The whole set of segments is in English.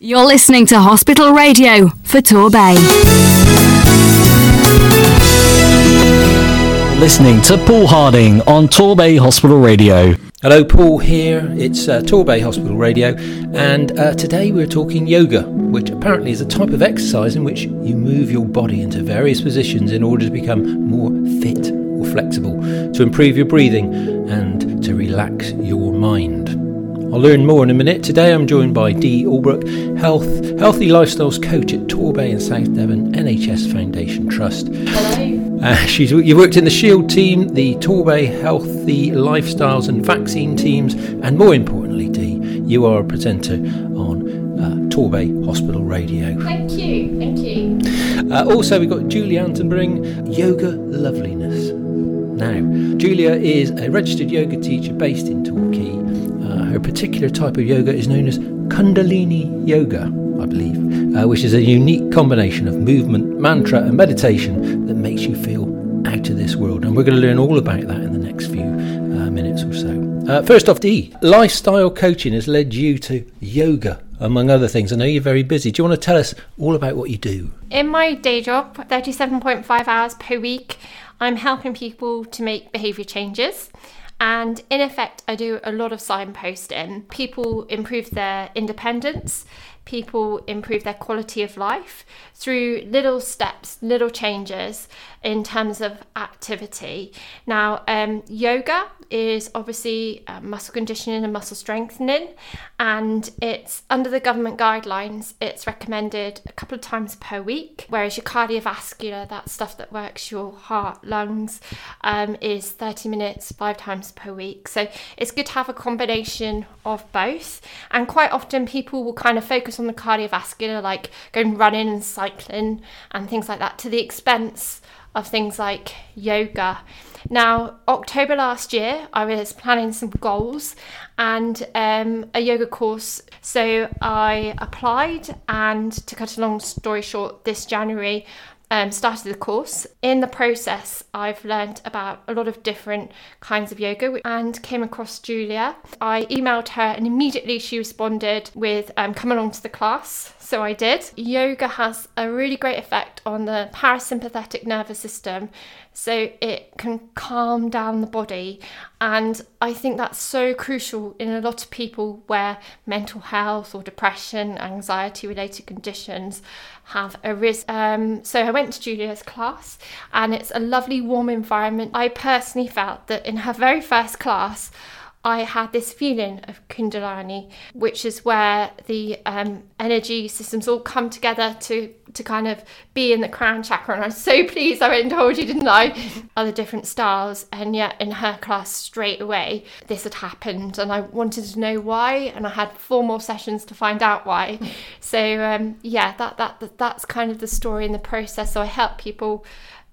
You're listening to Hospital Radio for Torbay. Listening to Paul Harding on Torbay Hospital Radio. Hello, Paul here. It's uh, Torbay Hospital Radio, and uh, today we're talking yoga, which apparently is a type of exercise in which you move your body into various positions in order to become more fit or flexible, to improve your breathing, and to relax your mind. I'll learn more in a minute. Today I'm joined by Dee Albrook, health, Healthy Lifestyles Coach at Torbay and South Devon NHS Foundation Trust. Hello. Uh, she's, you worked in the SHIELD team, the Torbay Healthy Lifestyles and Vaccine teams, and more importantly, Dee, you are a presenter on uh, Torbay Hospital Radio. Thank you. Thank you. Uh, also, we've got Julia bring Yoga Loveliness. Now, Julia is a registered yoga teacher based in Torquay particular type of yoga is known as Kundalini Yoga, I believe, uh, which is a unique combination of movement, mantra, and meditation that makes you feel out of this world. And we're going to learn all about that in the next few uh, minutes or so. Uh, first off, Dee, lifestyle coaching has led you to yoga among other things. I know you're very busy. Do you want to tell us all about what you do? In my day job, 37.5 hours per week, I'm helping people to make behaviour changes. And in effect, I do a lot of signposting. People improve their independence, people improve their quality of life through little steps, little changes in terms of activity. Now, um, yoga is obviously uh, muscle conditioning and muscle strengthening, and it's under the government guidelines. It's recommended a couple of times per week, whereas your cardiovascular, that stuff that works your heart, lungs, um, is 30 minutes five times per week. So it's good to have a combination of both. And quite often, people will kind of focus on the cardiovascular, like going running and cycling and things like that, to the expense of things like yoga. Now, October last year, I was planning some goals and um, a yoga course. So I applied, and to cut a long story short, this January, um, started the course. In the process, I've learned about a lot of different kinds of yoga and came across Julia. I emailed her, and immediately she responded with, um, Come along to the class. So I did. Yoga has a really great effect on the parasympathetic nervous system, so it can calm down the body. And I think that's so crucial in a lot of people where mental health or depression, anxiety related conditions have arisen. Um, so I went to Julia's class, and it's a lovely, warm environment. I personally felt that in her very first class, I had this feeling of Kundalini, which is where the um, energy systems all come together to to kind of be in the crown chakra. And I'm so pleased I went and told you, didn't I? Other different styles, and yet in her class straight away this had happened, and I wanted to know why, and I had four more sessions to find out why. So um, yeah, that, that that that's kind of the story and the process. So I help people.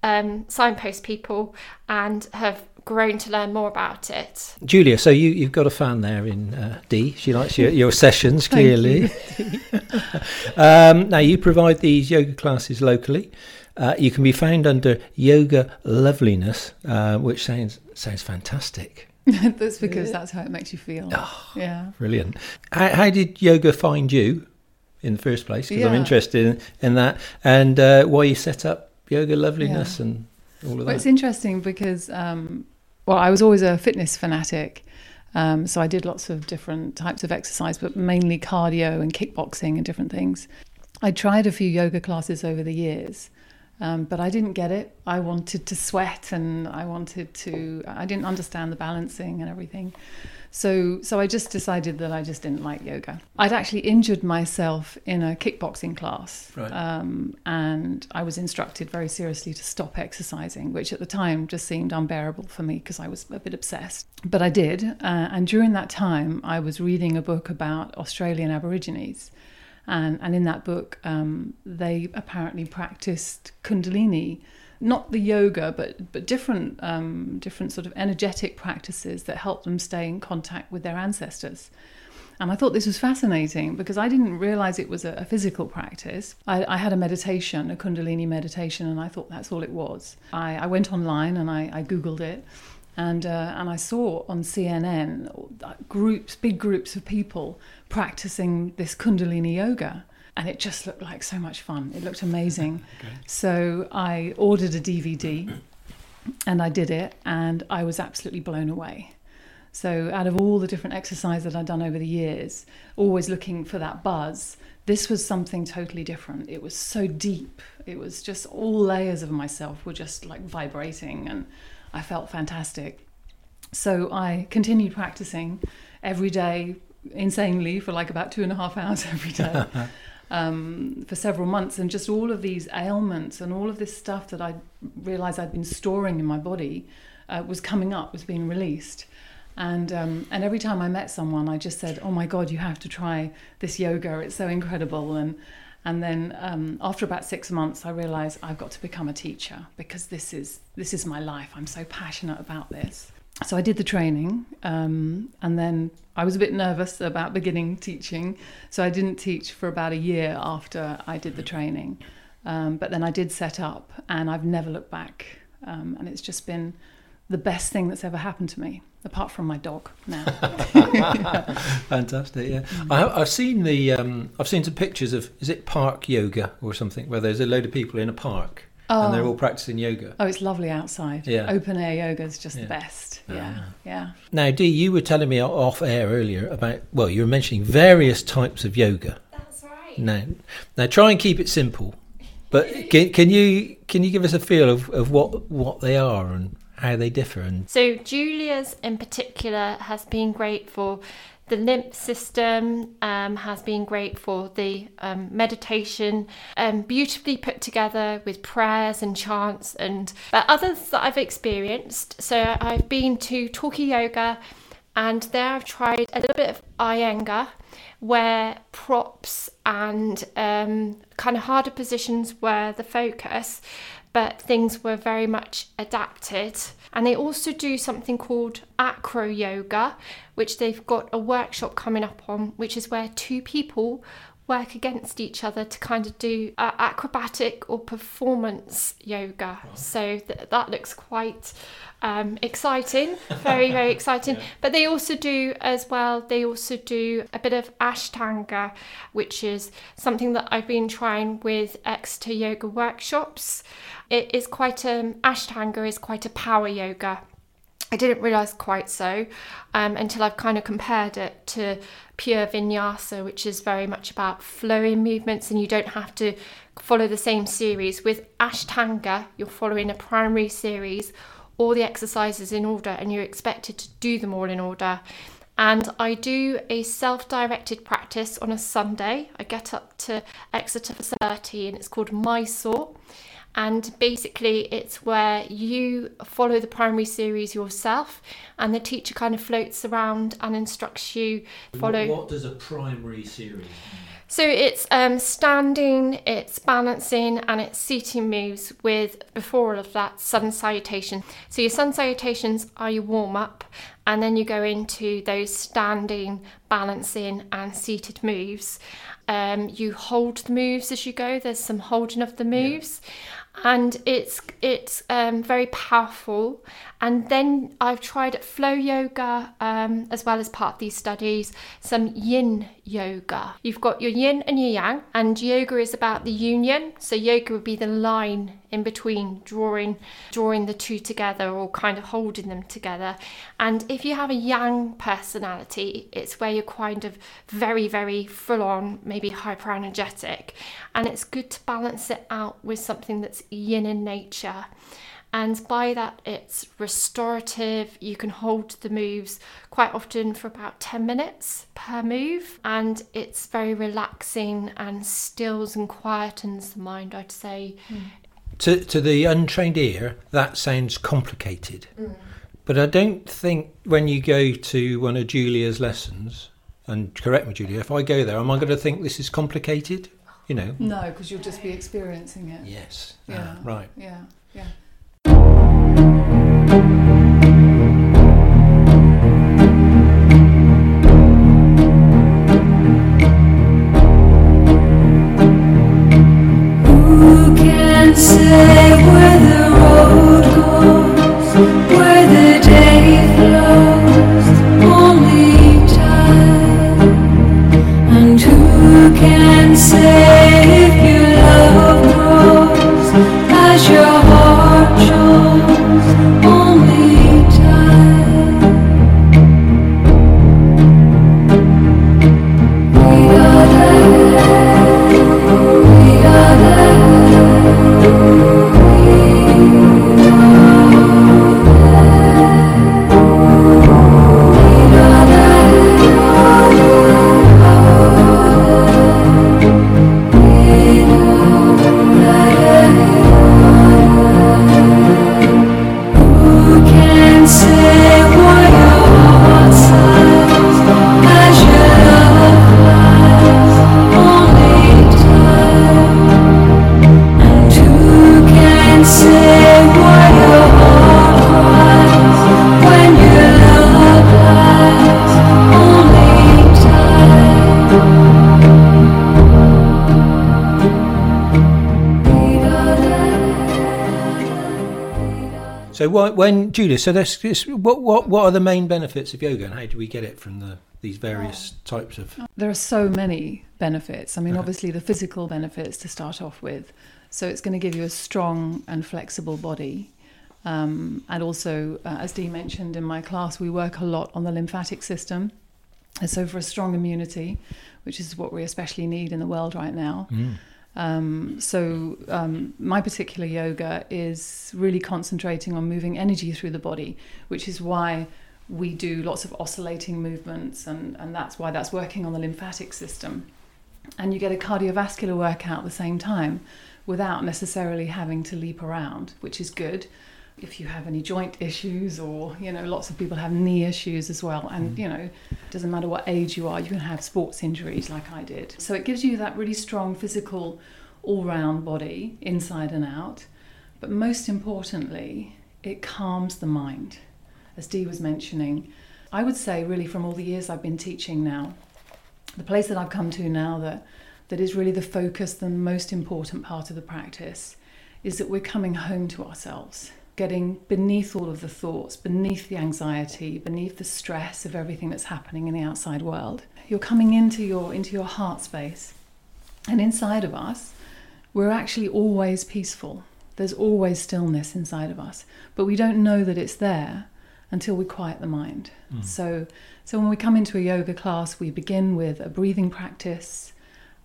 Um, signpost people and have grown to learn more about it. Julia, so you, you've got a fan there in uh, Dee. She likes your, your sessions, clearly. You. um, now, you provide these yoga classes locally. Uh, you can be found under Yoga Loveliness, uh, which sounds sounds fantastic. that's because yeah. that's how it makes you feel. Oh, yeah. Brilliant. How, how, did yoga find you in the first place? Because yeah. I'm interested in, in that. And uh, why you set up Yoga Loveliness yeah. and all of that. well. It's interesting because um, well, I was always a fitness fanatic. Um, so I did lots of different types of exercise, but mainly cardio and kickboxing and different things. I tried a few yoga classes over the years, um, but I didn't get it. I wanted to sweat and I wanted to, I didn't understand the balancing and everything. So, so I just decided that I just didn't like yoga. I'd actually injured myself in a kickboxing class, right. um, and I was instructed very seriously to stop exercising, which at the time just seemed unbearable for me because I was a bit obsessed. But I did, uh, and during that time, I was reading a book about Australian Aborigines. And, and in that book, um, they apparently practiced Kundalini, not the yoga, but but different um, different sort of energetic practices that help them stay in contact with their ancestors. And I thought this was fascinating because I didn't realize it was a, a physical practice. I, I, had a meditation, a Kundalini meditation, and I thought that's all it was. I, I went online and I, I Googled it, and, uh, and I saw on CNN groups, big groups of people practicing this Kundalini yoga. And it just looked like so much fun. It looked amazing. So I ordered a DVD and I did it, and I was absolutely blown away. So, out of all the different exercises that I'd done over the years, always looking for that buzz, this was something totally different. It was so deep. It was just all layers of myself were just like vibrating, and I felt fantastic. So, I continued practicing every day insanely for like about two and a half hours every day. Um, for several months, and just all of these ailments and all of this stuff that I realized I'd been storing in my body uh, was coming up, was being released. And um, and every time I met someone, I just said, "Oh my God, you have to try this yoga! It's so incredible!" And and then um, after about six months, I realized I've got to become a teacher because this is this is my life. I'm so passionate about this so I did the training, um, and then I was a bit nervous about beginning teaching, so I didn't teach for about a year after I did the training. Um, but then I did set up, and I've never looked back, um, and it's just been the best thing that's ever happened to me, apart from my dog now. Fantastic, yeah. I have, I've seen the um, I've seen some pictures of is it park yoga or something where there's a load of people in a park and they're oh. all practicing yoga. Oh, it's lovely outside. Yeah. Open air yoga is just Yeah. the best. Yeah, yeah. Now, Dee, you were telling me off air earlier about well, you were mentioning various types of yoga. That's right. Now, now try and keep it simple. But can, can you can you give us a feel of, of what what they are and how they differ? And So Julia's in particular has been great for the lymph system, um, has been great for the um, meditation, um, beautifully put together with prayers and chants and but others that I've experienced. So I've been to Torquay Yoga and there I've tried a little bit of Iyengar where props and um, kind of harder positions were the focus, but things were very much adapted. And they also do something called acro yoga, which they've got a workshop coming up on, which is where two people work against each other to kind of do uh, acrobatic or performance yoga. So th- that looks quite um, exciting, very, very exciting. But they also do as well, they also do a bit of Ashtanga, which is something that I've been trying with Exeter Yoga workshops. It is quite um, Ashtanga is quite a power yoga. I didn't realize quite so um, until I've kind of compared it to pure vinyasa, which is very much about flowing movements, and you don't have to follow the same series. With Ashtanga, you're following a primary series, all the exercises in order, and you're expected to do them all in order. And I do a self directed practice on a Sunday. I get up to Exeter for 30, and it's called Mysore and basically it's where you follow the primary series yourself and the teacher kind of floats around and instructs you follow. what does a primary series? so it's um, standing it's balancing and it's seating moves with before all of that sun salutation. So your sun salutations are your warm up and then you go into those standing balancing and seated moves. Um, you hold the moves as you go. There's some holding of the moves and it's it's um, very powerful. And then I've tried flow yoga um, as well as part of these studies, some yin yoga. You've got your yin and your yang, and yoga is about the union. So yoga would be the line in between, drawing drawing the two together or kind of holding them together. And if you have a yang personality, it's where you're kind of very very full on, maybe hyper energetic, and it's good to balance it out with something that's yin in nature. And by that, it's restorative. You can hold the moves quite often for about 10 minutes per move, and it's very relaxing and stills and quietens the mind, I'd say. To to the untrained ear, that sounds complicated. But I don't think when you go to one of Julia's lessons, and correct me, Julia, if I go there, am I going to think this is complicated? You know. No, because you'll just be experiencing it. Yes. Yeah. Ah, right. Yeah, yeah. Julia, so this, this what what what are the main benefits of yoga, and how do we get it from the these various types of? There are so many benefits. I mean, Okay. obviously, the physical benefits to start off with. So, it's going to give you a strong and flexible body. Um, and also, uh, as Dee mentioned in my class, we work a lot on the lymphatic system. And so, for a strong immunity, which is what we especially need in the world right now. Um, so, um, my particular yoga is really concentrating on moving energy through the body, which is why we do lots of oscillating movements, and, and that's why that's working on the lymphatic system. And you get a cardiovascular workout at the same time without necessarily having to leap around, which is good if you have any joint issues or you know lots of people have knee issues as well. And mm. you know it doesn't matter what age you are you can have sports injuries like I did. So it gives you that really strong physical all-round body inside and out. But most importantly it calms the mind. As Dee was mentioning I would say really from all the years I've been teaching now the place that I've come to now that that is really the focus, the most important part of the practice, is that we're coming home to ourselves, getting beneath all of the thoughts, beneath the anxiety, beneath the stress of everything that's happening in the outside world. You're coming into your into your heart space. And inside of us, we're actually always peaceful. There's always stillness inside of us, but we don't know that it's there until we quiet the mind. So, so when we come into a yoga class, we begin with a breathing practice,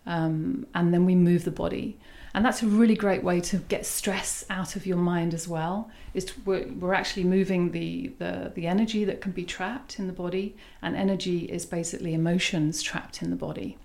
um, and then we move the body. And that's a really great way to get stress out of your mind as well. Is to, we're, we're actually moving the, the the energy that can be trapped in the body, and energy is basically emotions trapped in the body.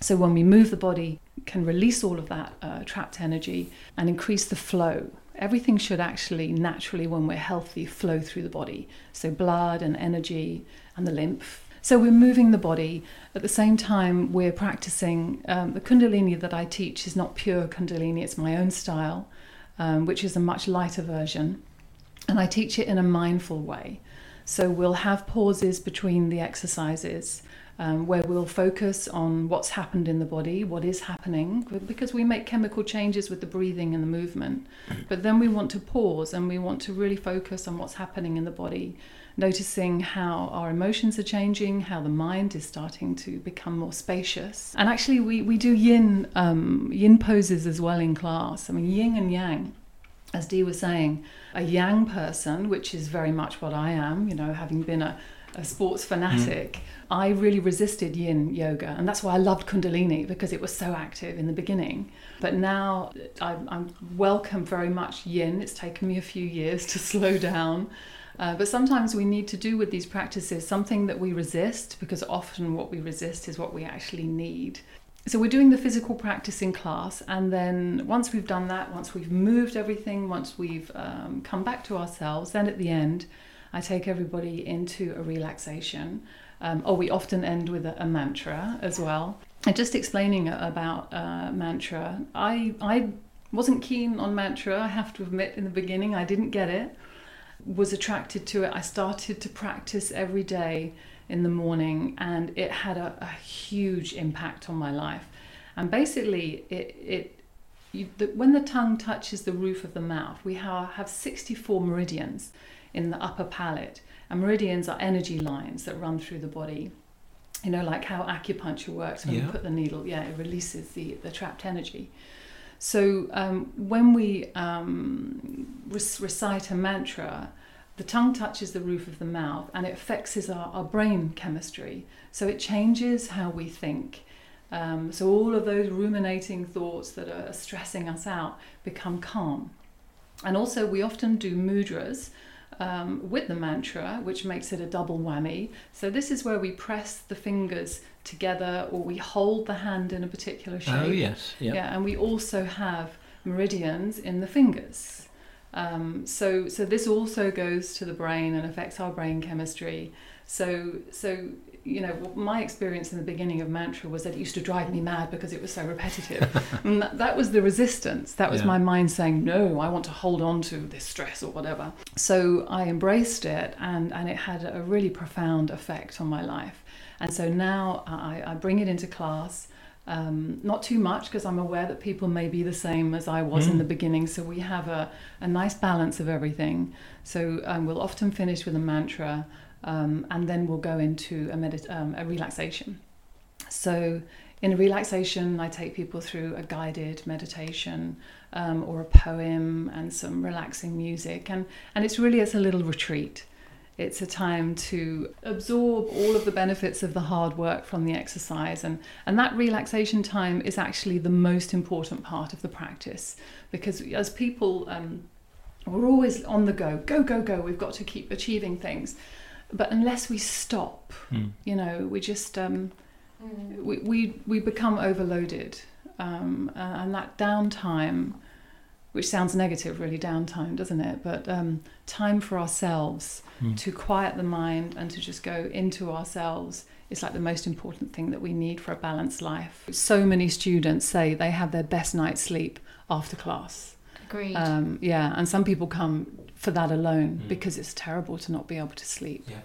So when we move the body, can release all of that uh, trapped energy and increase the flow. Everything should actually naturally, when we're healthy, flow through the body. So blood and energy and the lymph. So we're moving the body. At the same time, we're practicing. Um, the Kundalini that I teach is not pure Kundalini; it's my own style, um, which is a much lighter version, and I teach it in a mindful way. So we'll have pauses between the exercises um, where we'll focus on what's happened in the body, what is happening, because we make chemical changes with the breathing and the movement. But then we want to pause and we want to really focus on what's happening in the body, noticing how our emotions are changing, how the mind is starting to become more spacious. And actually, we, we do yin, um, yin poses as well in class. I mean, yin and yang as Dee was saying, a yang person, which is very much what I am, you know, having been a, a sports fanatic, I really resisted yin yoga. And that's why I loved Kundalini because it was so active in the beginning. But now I, I'm welcome very much yin. It's taken me a few years to slow down. Uh, but sometimes we need to do with these practices something that we resist because often what we resist is what we actually need. So we're doing the physical practice in class, and then once we've done that, once we've moved everything, once we've um, come back to ourselves, then at the end, I take everybody into a relaxation. Um, or we often end with a, a mantra as well. And just explaining about uh, mantra, I I wasn't keen on mantra. I have to admit, in the beginning, I didn't get it. Was attracted to it. I started to practice every day in the morning and it had a, a huge impact on my life and basically it, it you, the, when the tongue touches the roof of the mouth we ha- have 64 meridians in the upper palate and meridians are energy lines that run through the body you know like how acupuncture works when Yeah. you put the needle yeah it releases the, the trapped energy so um, when we um, rec- recite a mantra the tongue touches the roof of the mouth and it affects our, our brain chemistry. So it changes how we think. Um, so all of those ruminating thoughts that are stressing us out become calm. And also, we often do mudras um, with the mantra, which makes it a double whammy. So this is where we press the fingers together or we hold the hand in a particular shape. Oh yes, yeah. Yeah, and we also have meridians in the fingers. Um, so, so this also goes to the brain and affects our brain chemistry. So, so you know, my experience in the beginning of mantra was that it used to drive me mad because it was so repetitive. and that, that was the resistance. That was Yeah. my mind saying, "No, I want to hold on to this stress or whatever." So I embraced it, and and it had a really profound effect on my life. And so now I, I bring it into class. Um, not too much because I'm aware that people may be the same as I was in the beginning. So we have a, a nice balance of everything. So um, we'll often finish with a mantra um, and then we'll go into a, medit- um, a relaxation. So in a relaxation, I take people through a guided meditation um, or a poem and some relaxing music. And, and it's really, it's a little retreat. It's a time to absorb all of the benefits of the hard work from the exercise. And, and that relaxation time is actually the most important part of the practice because as people, um, we're always on the go, go, go, go. We've got to keep achieving things. But unless we stop, you know, we just, um, we, we, we become overloaded. Um, uh, and that downtime, which sounds negative, really, downtime, doesn't it? But um, time for ourselves to quiet the mind and to just go into ourselves is like the most important thing that we need for a balanced life. So many students say they have their best night's sleep after class. Agreed. Um, yeah, and some people come for that alone because it's terrible to not be able to sleep. Yeah.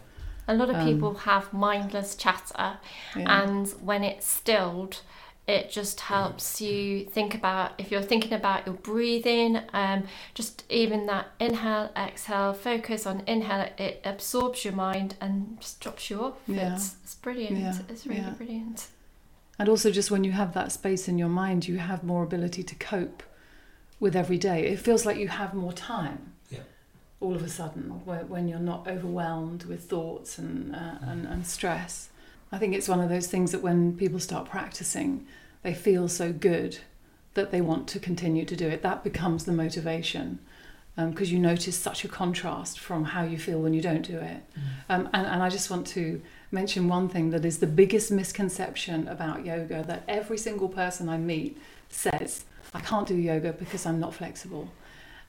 a lot of um, people have mindless chatter, Yeah. and when it's stilled, it just helps you think about if you're thinking about your breathing, um, just even that inhale, exhale, focus on inhale, it absorbs your mind and just drops you off. Yeah. It's, it's brilliant. Yeah, It's really yeah. brilliant. And also, just when you have that space in your mind, you have more ability to cope with every day. It feels like you have more time. All of a sudden, when you're not overwhelmed with thoughts and, uh, and and stress. I think it's one of those things that when people start practicing, they feel so good that they want to continue to do it. That becomes the motivation. Because you notice such a contrast from how you feel when you don't do it. Um, and, and I just want to mention one thing that is the biggest misconception about yoga that every single person I meet says, I can't do yoga because I'm not flexible.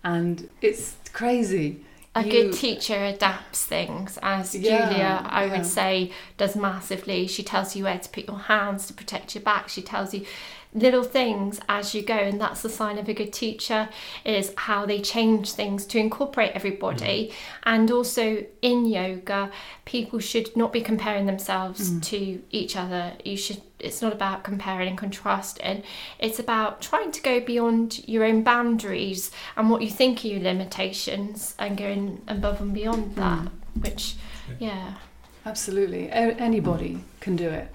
And it's crazy. A You- good teacher adapts things, as Yeah, Julia, I yeah. would say, does massively. She tells you where to put your hands to protect your back. She tells you little things as you go, and that's the sign of a good teacher is how they change things to incorporate everybody. And also in yoga, people should not be comparing themselves Mm. to each other. You should. It's not about comparing and contrasting. It's about trying to go beyond your own boundaries and what you think are your limitations and going above and beyond that. Which, yeah. Absolutely. A- anybody can do it.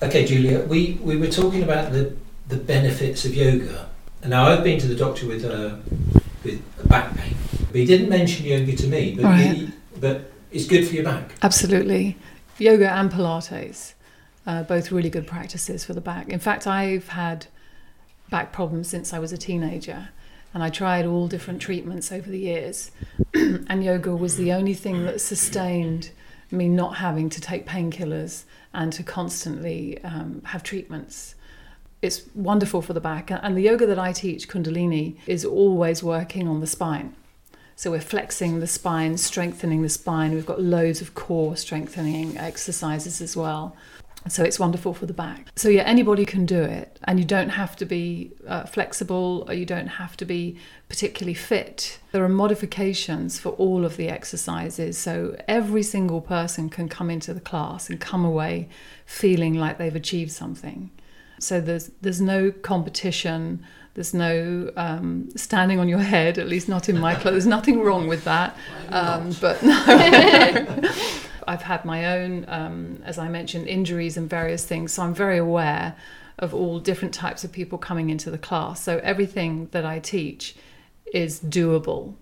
Okay, Julia, we, we were talking about the, the benefits of yoga. And now I've been to the doctor with uh, with a back pain, but he didn't mention yoga to me. But Right. he, but it's good for your back. Absolutely. Yoga and Pilates, uh, both really good practices for the back. In fact, I've had back problems since I was a teenager, and I tried all different treatments over the years. and yoga was the only thing that sustained me not having to take painkillers and to constantly um, have treatments. It's wonderful for the back. And the yoga that I teach, Kundalini, is always working on the spine. So we're flexing the spine, strengthening the spine. We've got loads of core strengthening exercises as well. So it's wonderful for the back. So yeah, anybody can do it, and you don't have to be uh, flexible, or you don't have to be particularly fit. There are modifications for all of the exercises, so every single person can come into the class and come away feeling like they've achieved something. So there's there's no competition. There's no um, standing on your head. At least not in my class. There's nothing wrong with that. Um, but no. I've had my own, um, as I mentioned, injuries and various things. So I'm very aware of all different types of people coming into the class. So everything that I teach is doable.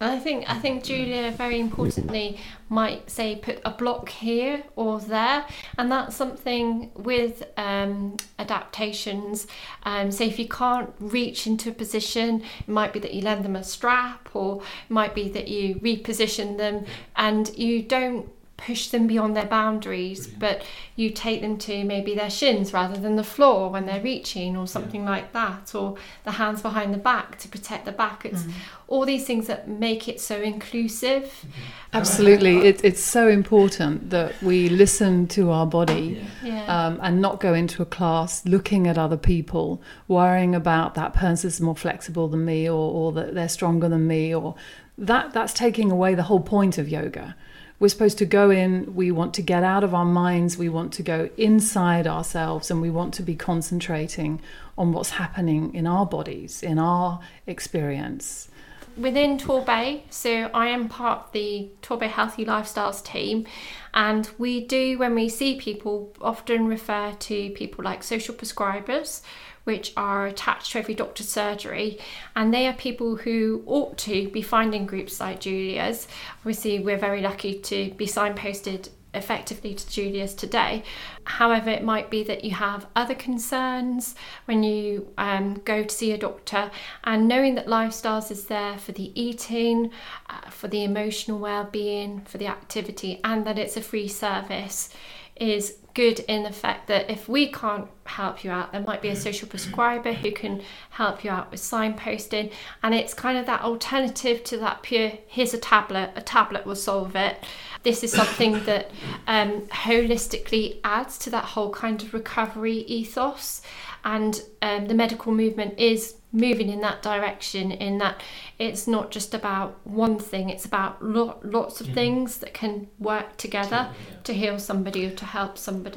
And I think I think Julia very importantly might say put a block here or there, and that's something with um, adaptations. Um, say if you can't reach into a position, it might be that you lend them a strap, or it might be that you reposition them, and you don't push them beyond their boundaries, but you take them to maybe their shins rather than the floor when they're reaching, or something like that, or the hands behind the back to protect the back. It's all these things that make it so inclusive. Absolutely. It, it's so important that we listen to our body. Yeah. um, and not go into a class looking at other people, worrying about that person's more flexible than me or, or that they're stronger than me, or that that's taking away the whole point of yoga, We're supposed to go in, we want to get out of our minds, we want to go inside ourselves, and we want to be concentrating on what's happening in our bodies, in our experience. within Torbay, so I am part of the Torbay Healthy Lifestyles team, and we do, when we see people, often refer to people like social prescribers, which are attached to every doctor's surgery, and they are people who ought to be finding groups like Julia's. Obviously, we're very lucky to be signposted effectively to Julia's today. However, it might be that you have other concerns when you um, go to see a doctor, and knowing that Lifestyles is there for the eating, uh, for the emotional well-being, for the activity, and that it's a free service is good in the fact that if we can't help you out, there might be a social prescriber who can help you out with signposting, and it's kind of that alternative to that pure here's a tablet, a tablet will solve it. This is something that um, holistically adds to that whole kind of recovery ethos, and um, the medical movement is moving in that direction. In that it's not just about one thing; it's about lo- lots of things that can work together to heal somebody or to help somebody.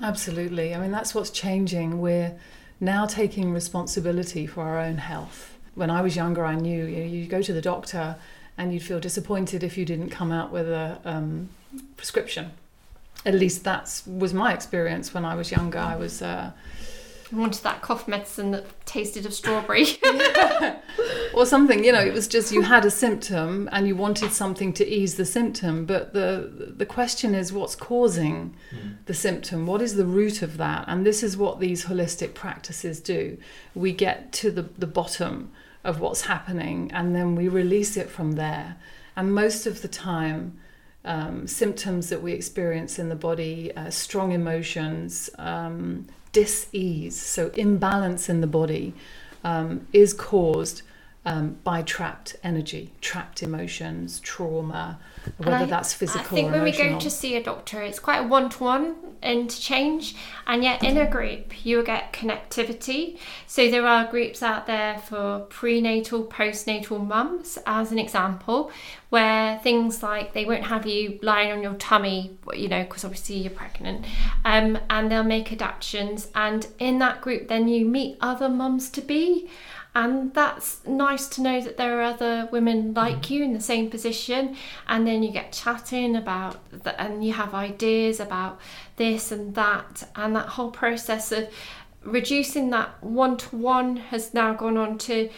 Absolutely. I mean, that's what's changing. We're now taking responsibility for our own health. When I was younger, I knew you, know, you go to the doctor and you'd feel disappointed if you didn't come out with a um, prescription. At least that was my experience when I was younger. I was. Uh, wanted that cough medicine that tasted of strawberry. or something you know it was just you had a symptom and you wanted something to ease the symptom but the the question is what's causing the symptom? What is the root of that? And this is what these holistic practices do. We get to the, the bottom of what's happening and then we release it from there. And most of the time um, symptoms that we experience in the body uh, strong emotions um, dis-ease. So imbalance in the body um, is caused um, by trapped energy, trapped emotions, trauma, whether I- that's physical I think when we go to see a doctor, it's quite a one-to-one interchange, and yet in a group you will get connectivity. So there are groups out there for prenatal, postnatal mums, as an example, where things like they won't have you lying on your tummy, you know, because obviously you're pregnant, um, and they'll make adaptations, and in that group then you meet other mums to be. And that's nice to know that there are other women mm-hmm. like you in the same position, and then you get chatting about and you have ideas about this and that, and that whole process of reducing that one to one has now gone on to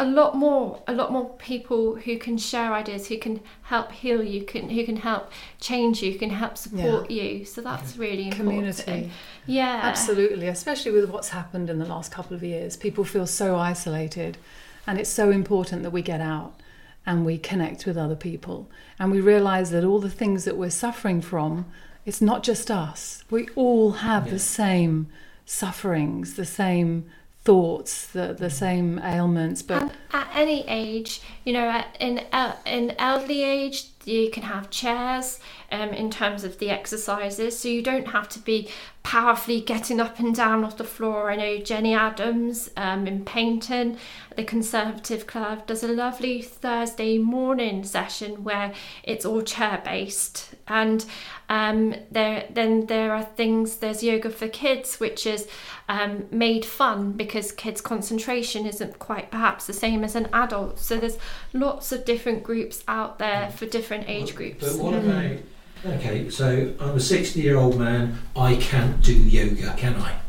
a lot more a lot more people who can share ideas who can help heal you can who can help change you can help support you. So that's really important. Community. yeah. Absolutely, especially with what's happened in the last couple of years. People feel so isolated, and it's so important that we get out and we connect with other people. And we realize that all the things that we're suffering from, it's not just us. We all have the same sufferings, the same thoughts, the, the mm. same ailments, but And at any age, you know, in in elderly age, you can have chairs um, in terms of the exercises, so you don't have to be powerfully getting up and down off the floor. I know Jenny Adams um, in Paignton, the Conservative Club, does a lovely Thursday morning session where it's all chair based, and um, there then there are things. There's yoga for kids, which is um, made fun because kids' concentration isn't quite perhaps the same as an adult. So there's lots of different groups out there for different age groups. But what about? Okay, so I'm a 60 year old man. I can't do yoga, can I?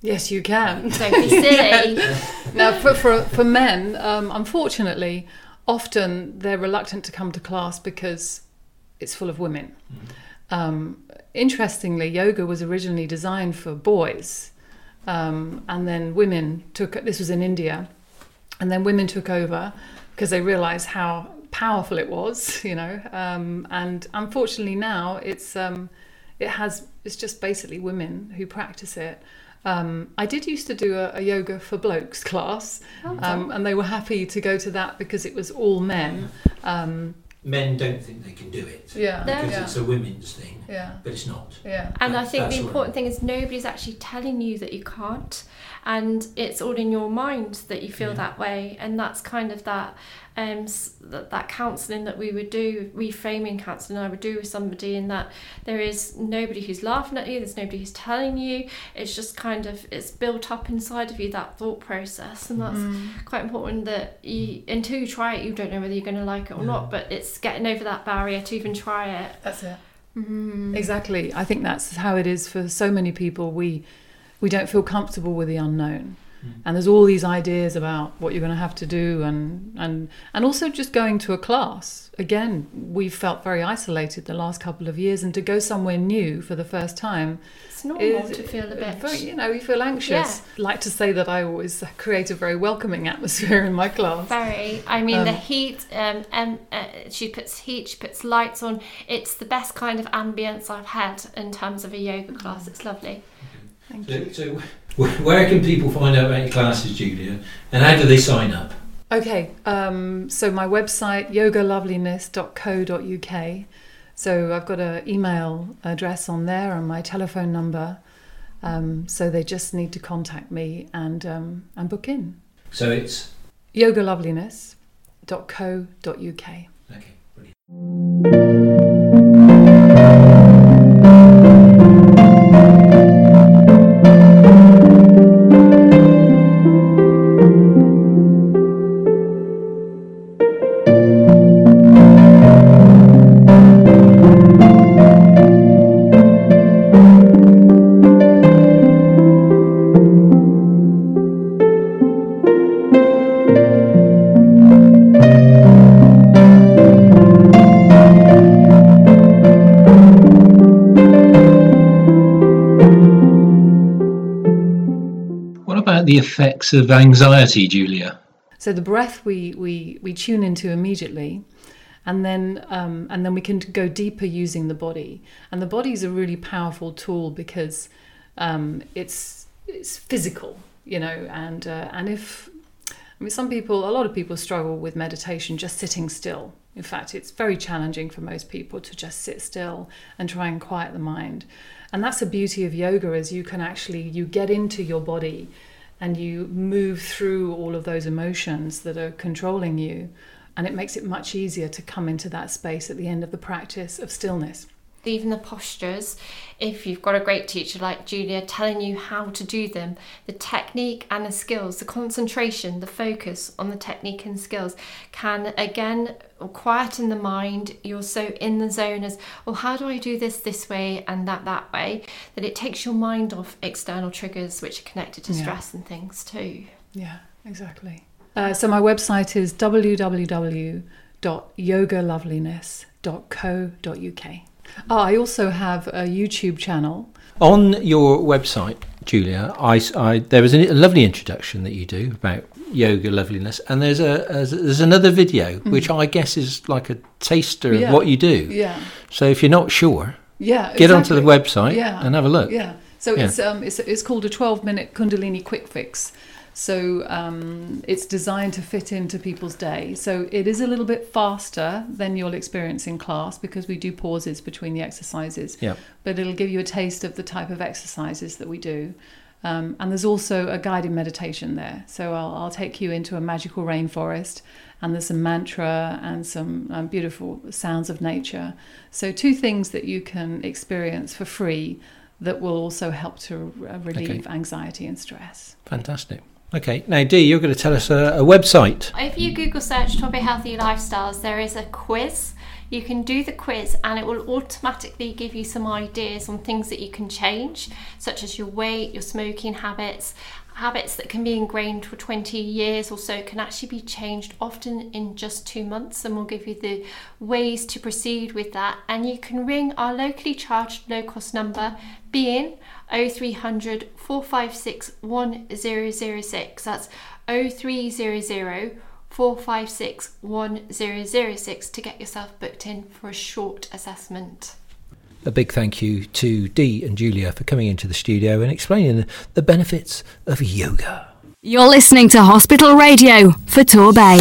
yes, you can. Don't be silly. now, for, for, for men, um, unfortunately, often they're reluctant to come to class because it's full of women. Um, interestingly, yoga was originally designed for boys, um, and then women took this was in India, and then women took over because they realised how powerful it was, you know. Um, and unfortunately, now it's um, it has it's just basically women who practice it. Um, I did used to do a, a yoga for blokes class, um, and they were happy to go to that because it was all men. Um, Men don't think they can do it yeah, because yeah, it's a women's thing, yeah, but it's not. yeah. And I think the what- important thing is nobody's actually telling you that you can't, and it's all in your mind that you feel Yeah. that way, and that's kind of that um, that, that counselling that we would do, reframing counselling I would do with somebody, in that there is nobody who's laughing at you, there's nobody who's telling you. It's just kind of it's built up inside of you that thought process, and that's quite important. That you until you try it, you don't know whether you're going to like it or not. But it's getting over that barrier to even try it. That's it. Mm. Exactly. I think that's how it is for so many people. We we don't feel comfortable with the unknown. And there's all these ideas about what you're going to have to do and and and also just going to a class. Again, we've felt very isolated the last couple of years and to go somewhere new for the first time It's normal is- to feel a bit. very, you know, you feel anxious. Like to say that I always create a very welcoming atmosphere in my class. Very. I mean, the Um, heat. Um, um, uh, she puts heat. She puts lights on. It's the best kind of ambience I've had in terms of a yoga class. It's lovely. Thank you. So, so where can people find out about your classes, Julia, and how do they sign up? Okay, um, so my website yogaloveliness.co.uk. So I've got an email address on there and my telephone number. Um, so they just need to contact me and um, and book in. So it's yogaloveliness.co.uk. okay. Brilliant. The effects of anxiety, Julia? So the breath we, we, we tune into immediately, and then um, and then we can go deeper using the body. And the body is a really powerful tool because um, it's it's physical, you know. And uh, and if I mean some people, a lot of people struggle with meditation just sitting still. In fact, it's very challenging for most people to just sit still and try and quiet the mind. And that's the beauty of yoga is you can actually you get into your body and you move through all of those emotions that are controlling you and it makes it much easier to come into that space at the end of the practice of stillness Even the postures, if you've got a great teacher like Julia telling you how to do them, the technique and the skills, the concentration, the focus on the technique and skills can again quieten the mind. You're so in the zone as, well, how do I do this this way and that that way? That it takes your mind off external triggers which are connected to Yeah. stress and things too. yeah exactly uh, so my website is www.yogaloveliness.co.uk oh i also have a youtube channel On your website, Julia, I, I- there was a lovely introduction that you do about yoga loveliness, and there's a there's, there's another video which I guess is like a taster Yeah. of what you do. yeah So if you're not sure, yeah get onto the website Yeah. and have a look. Yeah. So Yeah. it's um it's it's called a 12 minute Kundalini quick fix. So um, it's designed to fit into people's day. So it is a little bit faster than you'll experience in class because we do pauses between the exercises. Yeah. But it'll give you a taste of the type of exercises that we do. Um, and there's also a guided meditation there. So I'll, I'll take you into a magical rainforest, and there's some mantra and some um, beautiful sounds of nature. So, two things that you can experience for free that will also help to uh, relieve anxiety and stress. Fantastic. Okay, now Dee, you're going to tell us a, a website. If you Google search Torbay Healthy Lifestyles, there is a quiz. You can do the quiz and it will automatically give you some ideas on things that you can change, such as your weight, your smoking habits. Habits that can be ingrained for 20 years or so can actually be changed often in just two months, and we'll give you the ways to proceed with that. And you can ring our locally charged low cost number, being 0300 456 1006. That's 0300 456 1006 to get yourself booked in for a short assessment. A big thank you to Dee and Julia for coming into the studio and explaining the, the benefits of yoga. You're listening to Hospital Radio for Torbay.